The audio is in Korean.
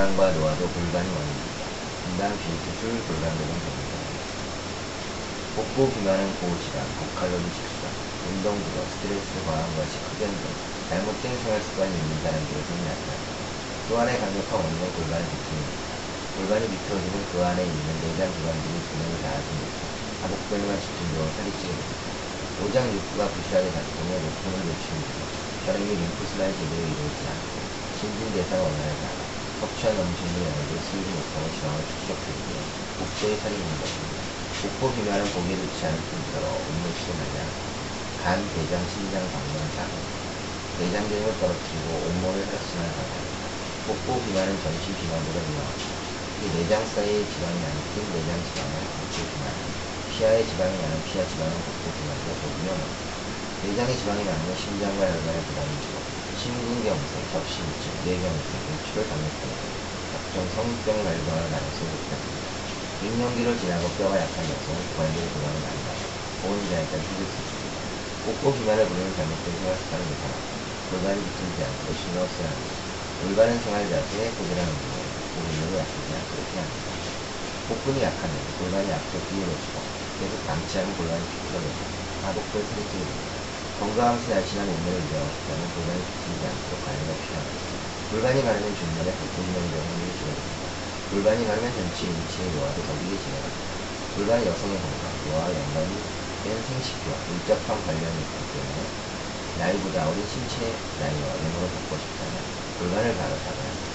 비만과 노화도 골반이 원인입니다. 분당 비수술 골반도는 됩니다. 복부 비만은 고질환, 고칼로리 식습관, 운동 부족, 스트레스 과한 것이 흡연 등 잘못된 생활 습관이 있는 사람들에서 나타납니다. 또 하나의 강력한 원인은 골반 비틀입니다. 골반이 비틀어지면 그 안에 있는 내장 기관들이 기능을 못해 하복근과 집중적으로 살이 찌게 됩니다. 오장 육부가 부실하게 작동해 노출이 되고 혈액이 림프슬라이 제대로 이루어지지 않고 신진대사가 원활하지 않아 음식물 영역을 쓰이지 못하고 지방을 축적되기에 복부에 살이 있는 것입니다. 복부 비만은 보기 좋지 않을 뿐더러 나지 않고 간, 대장, 심장, 방광, 장, 내장 기능을 떨어뜨리고 온몸을 혈액순환을 방해합니다. 복부 비만은 전신 비만보다 위험합니다. 이 내장 사이에 지방이 많은 긴 내장 지방은 복부 비만, 피하에 지방이 많은 피하 지방은 복부 비만보다 더 위험합니다. 내장에 지방이 많으면 심장과 혈관에 부담이 주고 심근경색, 접시무증, 뇌경색, 뇌출을 강력하게 되고 각종 성병이 발병할 가능성이 높습니다. 갱년기를 지나고 뼈가 약한 여성은 부담을 많이 받고 보온자에까지 힘들 수 있습니다. 복부 비만을 부르는 잘못된 생활 습관을 개선하고 골반이 않도록 신경을 써야 합니다. 올바른 생활 자세에 운동에 복부 근육이 약하지 해야 합니다. 복근이 약하면 골반이 앞으로 기울어지고 계속 남지 않은 골반이 비틀어져서 하복부에 살이 찌게 됩니다. 건강하면서 날씬한 유지하고 싶다면 골반이 비틀지 않도록 관리가 필요합니다. 골반이 마르면 중년에 될 확률이 줄어듭니다. 골반이 마르면 전치, 인치의 노화도 더디게 진행합니다. 골반이 여성의 건강, 노화와 연관이 된 생식기와 밀접한 관련이 있기 때문에 나이보다 어린 신체 나이와 외모를 바꾸고 싶다면 잡아야 합니다.